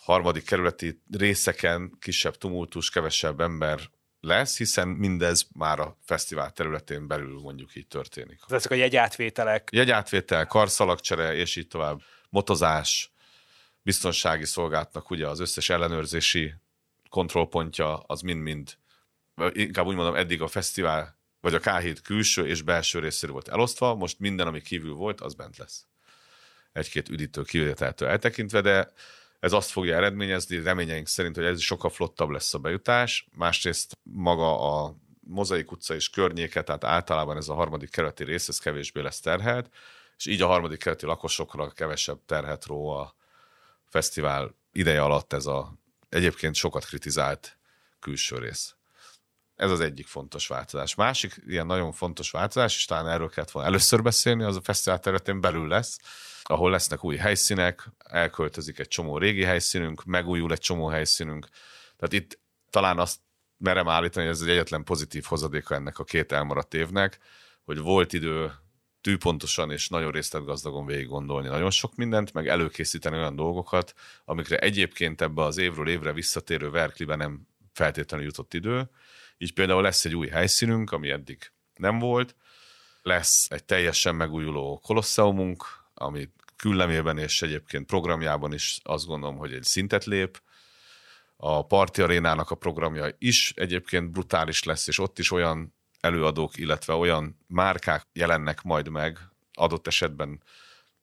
harmadik kerületi részeken kisebb tumultus, kevesebb ember lesz, hiszen mindez már a fesztivál területén belül mondjuk így történik. Ezek a jegyátvételek. Jegyátvétel, karszalagcsere, és így tovább, motozás, biztonsági szolgálatnak ugye az összes ellenőrzési kontrollpontja, az mind-mind, inkább úgy mondom, eddig a fesztivál, vagy a K7 külső és belső részéről volt elosztva, most minden, ami kívül volt, az bent lesz. Egy-két üdítő kivételtől eltekintve, de ez azt fogja eredményezni, reményeink szerint, hogy ez sokkal flottabb lesz a bejutás. Másrészt maga a Mozaik utca és környéke, tehát általában ez a harmadik keleti rész, ez kevésbé lesz terhelt, és így a harmadik keleti lakosokra kevesebb terhet ró a fesztivál ideje alatt ez a egyébként sokat kritizált külső rész. ez az egyik fontos változás. Másik ilyen nagyon fontos változás, és talán erről kellett volna először beszélni, az a fesztivál területén belül lesz, ahol lesznek új helyszínek, elköltözik egy csomó régi helyszínünk, megújul egy csomó helyszínünk. Tehát itt talán azt merem állítani, hogy ez egy egyetlen pozitív hozadéka ennek a két elmaradt évnek, hogy volt idő tűpontosan és nagyon részletgazdagon végig gondolni nagyon sok mindent, meg előkészíteni olyan dolgokat, amikre egyébként ebbe az évről évre visszatérő verkliben nem feltétlenül jutott idő. Így például lesz egy új helyszínünk, ami eddig nem volt, lesz egy teljesen megújuló kolosseumunk, ami küllemében és egyébként programjában is azt gondolom, hogy egy szintet lép. A Parti Arénának a programja is egyébként brutális lesz, és ott is olyan előadók, illetve olyan márkák jelennek majd meg, adott esetben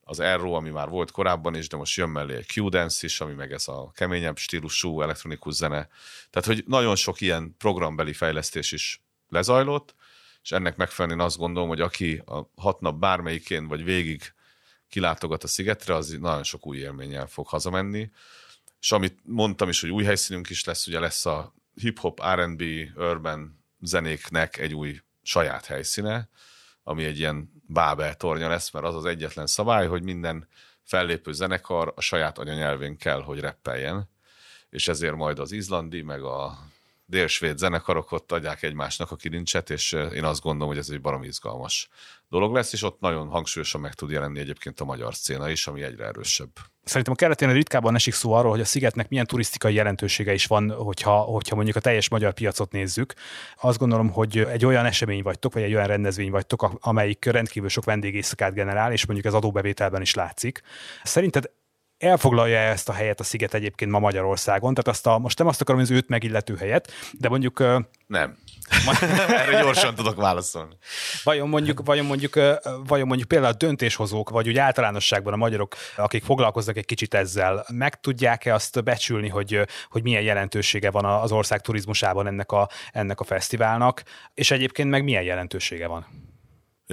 az Aero, ami már volt korábban is, de most jön mellé egy Q-Dance is, ami meg ez a keményebb stílusú elektronikus zene. Tehát, hogy nagyon sok ilyen programbeli fejlesztés is lezajlott, és ennek megfelelően azt gondolom, hogy aki a hat nap bármelyikén vagy végig kilátogat a szigetre, az nagyon sok új élménnyel fog hazamenni. És amit mondtam is, hogy új helyszínünk is lesz, ugye lesz a hip-hop, R&B, urban zenéknek egy új saját helyszíne, ami egy ilyen Bábel tornya lesz, mert az az egyetlen szabály, hogy minden fellépő zenekar a saját anyanyelvén kell, hogy reppeljen, és ezért majd az izlandi, meg a délsvéd zenekarok ott adják egymásnak a kilincset, és én azt gondolom, hogy ez egy barom izgalmas dolog lesz, és ott nagyon hangsúlyosan meg tud jelenni egyébként a magyar szcéna is, ami egyre erősebb. Szerintem a keretén ritkában esik szó arról, hogy a szigetnek milyen turisztikai jelentősége is van, hogyha, hogyha mondjuk a teljes magyar piacot nézzük. Azt gondolom, hogy egy olyan esemény vagytok, vagy egy olyan rendezvény vagytok, amelyik rendkívül sok vendégészakát generál, és mondjuk ez adóbevételben is látszik. Szerinted elfoglalja ezt a helyet a sziget egyébként ma Magyarországon? Tehát azt a, most nem azt akarom, hogy az őt megillető helyet, de mondjuk... Nem. Erre gyorsan tudok válaszolni. Vajon mondjuk, vajon mondjuk, vajon mondjuk például a döntéshozók, vagy úgy általánosságban a magyarok, akik foglalkoznak egy kicsit ezzel, meg tudják-e azt becsülni, hogy, hogy milyen jelentősége van az ország turizmusában ennek a, ennek a fesztiválnak, és egyébként meg milyen jelentősége van?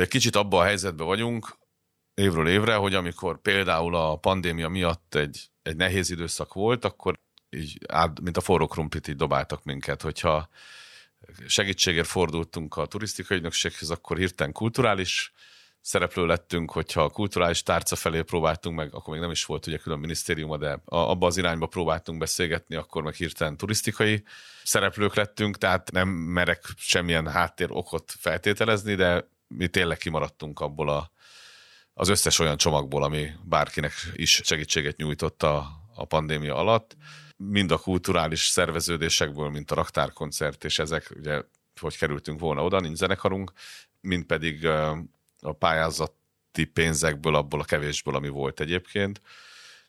Kicsit abban a helyzetben vagyunk, évről évre, hogy amikor például a pandémia miatt egy, egy nehéz időszak volt, akkor így, mint a forró krumplit így dobáltak minket, hogyha segítségért fordultunk a turisztikai ügynökséghez, akkor hirtelen kulturális szereplő lettünk, hogyha a kulturális tárca felé próbáltunk meg, akkor még nem is volt ugye külön minisztériuma, de abba az irányba próbáltunk beszélgetni, akkor meg hirtelen turisztikai szereplők lettünk, tehát nem merek semmilyen háttér okot feltételezni, de mi tényleg kimaradtunk abból a, az összes olyan csomagból, ami bárkinek is segítséget nyújtott a, a pandémia alatt mind a kulturális szerveződésekből, mint a raktárkoncert, és ezek ugye, hogy kerültünk volna oda, nincs zenekarunk, mind pedig a pályázati pénzekből, abból a kevésből, ami volt egyébként.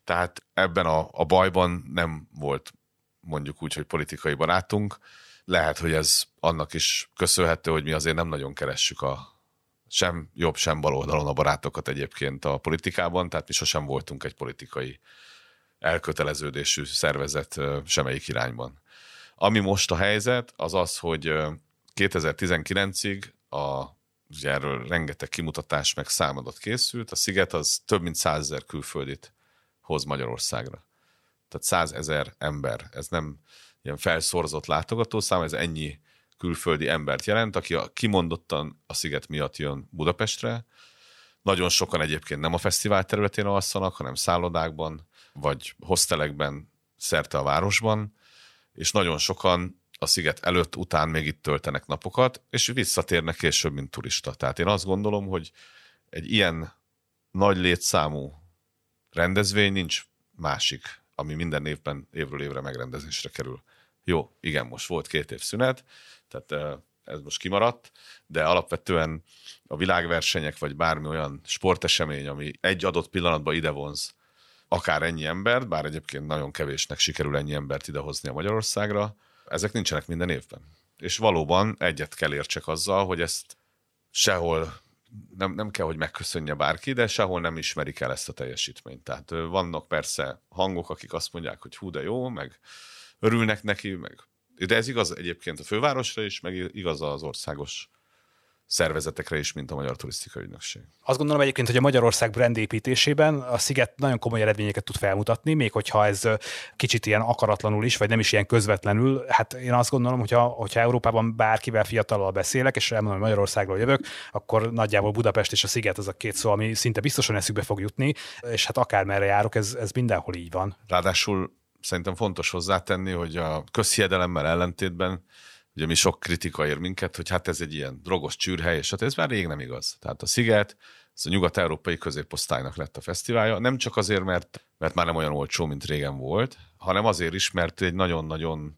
Tehát ebben a, a bajban nem volt mondjuk úgy, hogy politikai barátunk. Lehet, hogy ez annak is köszönhető, hogy mi azért nem nagyon keressük a sem jobb, sem bal oldalon a barátokat egyébként a politikában, tehát mi sosem voltunk egy politikai elköteleződésű szervezet semmelyik irányban. Ami most a helyzet, az az, hogy 2019-ig a ugye erről rengeteg kimutatás meg számadat készült, a sziget az több mint százezer külföldit hoz Magyarországra. Tehát százezer ember. Ez nem ilyen felszorzott látogatószám, ez ennyi külföldi embert jelent, aki a, kimondottan a sziget miatt jön Budapestre. Nagyon sokan egyébként nem a fesztivál területén alszanak, hanem szállodákban, vagy hostelekben szerte a városban, és nagyon sokan a sziget előtt, után még itt töltenek napokat, és visszatérnek később, mint turista. Tehát én azt gondolom, hogy egy ilyen nagy létszámú rendezvény nincs másik, ami minden évben évről évre megrendezésre kerül. Jó, igen, most volt két év szünet, tehát ez most kimaradt, de alapvetően a világversenyek, vagy bármi olyan sportesemény, ami egy adott pillanatban idevonz akár ennyi embert, bár egyébként nagyon kevésnek sikerül ennyi embert idehozni a Magyarországra, ezek nincsenek minden évben. És valóban egyet kell értsek azzal, hogy ezt sehol nem, nem kell, hogy megköszönje bárki, de sehol nem ismerik el ezt a teljesítményt. Tehát vannak persze hangok, akik azt mondják, hogy hú, de jó, meg örülnek neki, meg de ez igaz egyébként a fővárosra is, meg igaz az országos szervezetekre is, mint a Magyar Turisztikai Ügynökség. Azt gondolom egyébként, hogy a Magyarország brand építésében a Sziget nagyon komoly eredményeket tud felmutatni, még hogyha ez kicsit ilyen akaratlanul is, vagy nem is ilyen közvetlenül. Hát én azt gondolom, hogyha, hogyha Európában bárkivel fiatalal beszélek, és elmondom, hogy Magyarországról jövök, akkor nagyjából Budapest és a Sziget az a két szó, ami szinte biztosan eszükbe fog jutni, és hát akármerre járok, ez, ez mindenhol így van. Ráadásul szerintem fontos hozzátenni, hogy a közhiedelemmel ellentétben ugye mi sok kritika ér minket, hogy hát ez egy ilyen drogos csűrhely, és hát ez már rég nem igaz. Tehát a Sziget, ez a nyugat-európai középosztálynak lett a fesztiválja, nem csak azért, mert, mert már nem olyan olcsó, mint régen volt, hanem azért is, mert egy nagyon-nagyon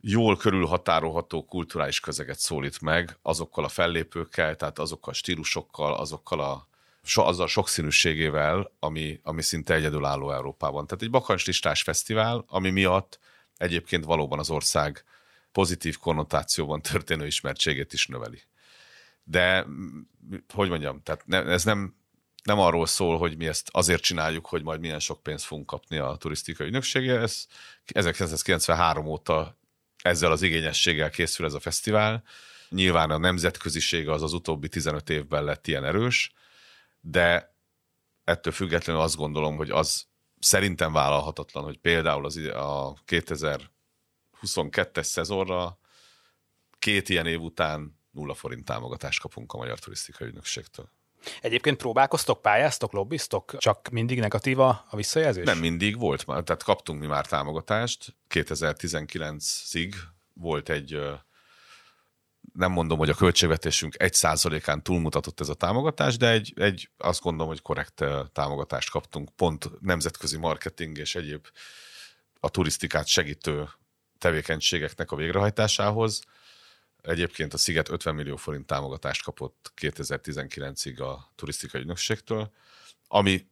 jól körülhatárolható kulturális közeget szólít meg azokkal a fellépőkkel, tehát azokkal a stílusokkal, azokkal a so, azzal sokszínűségével, ami, ami szinte egyedülálló Európában. Tehát egy bakancslistás fesztivál, ami miatt egyébként valóban az ország pozitív konnotációban történő ismertségét is növeli. De, hogy mondjam, tehát ne, ez nem, nem arról szól, hogy mi ezt azért csináljuk, hogy majd milyen sok pénzt fogunk kapni a turisztikai ügynöksége. Ez 1993 óta ezzel az igényességgel készül ez a fesztivál. Nyilván a nemzetközisége az az utóbbi 15 évben lett ilyen erős, de ettől függetlenül azt gondolom, hogy az szerintem vállalhatatlan, hogy például az a 2022-es szezonra két ilyen év után nulla forint támogatást kapunk a Magyar Turisztikai Ügynökségtől. Egyébként próbálkoztok, pályáztok, lobbiztok? Csak mindig negatív a, a visszajelzés? Nem mindig volt már, tehát kaptunk mi már támogatást. 2019-ig volt egy nem mondom, hogy a költségvetésünk egy százalékán túlmutatott ez a támogatás, de egy, egy azt gondolom, hogy korrekt támogatást kaptunk, pont nemzetközi marketing és egyéb a turisztikát segítő tevékenységeknek a végrehajtásához. Egyébként a Sziget 50 millió forint támogatást kapott 2019-ig a turisztikai ügynökségtől, ami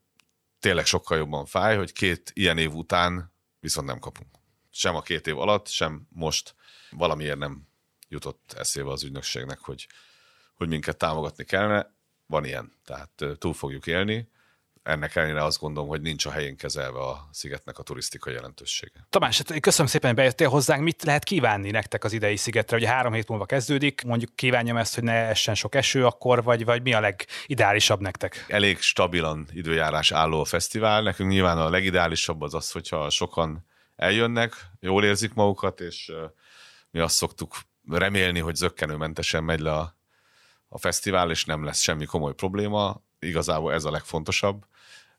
tényleg sokkal jobban fáj, hogy két ilyen év után viszont nem kapunk. Sem a két év alatt, sem most valamiért nem jutott eszébe az ügynökségnek, hogy, hogy minket támogatni kellene. Van ilyen, tehát túl fogjuk élni. Ennek ellenére azt gondolom, hogy nincs a helyén kezelve a szigetnek a turisztikai jelentősége. Tamás, hát köszönöm szépen, hogy bejöttél hozzánk. Mit lehet kívánni nektek az idei szigetre? Ugye három hét múlva kezdődik, mondjuk kívánjam ezt, hogy ne essen sok eső akkor, vagy, vagy mi a legideálisabb nektek? Elég stabilan időjárás álló a fesztivál. Nekünk nyilván a legideálisabb az az, hogyha sokan eljönnek, jól érzik magukat, és mi azt szoktuk remélni, hogy zöggenőmentesen megy le a, a fesztivál, és nem lesz semmi komoly probléma. Igazából ez a legfontosabb.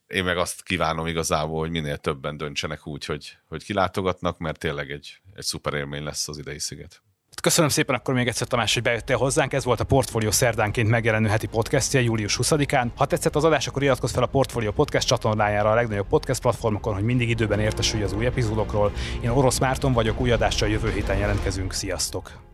Én meg azt kívánom igazából, hogy minél többen döntsenek úgy, hogy, hogy kilátogatnak, mert tényleg egy, egy szuper élmény lesz az idei sziget. Köszönöm szépen akkor még egyszer Tamás, hogy bejöttél hozzánk. Ez volt a Portfolio szerdánként megjelenő heti podcastja július 20-án. Ha tetszett az adás, akkor iratkozz fel a Portfolio podcast csatornájára a legnagyobb podcast platformokon, hogy mindig időben értesülj az új epizódokról. Én Orosz Márton vagyok, új adással jövő héten jelentkezünk. Sziasztok!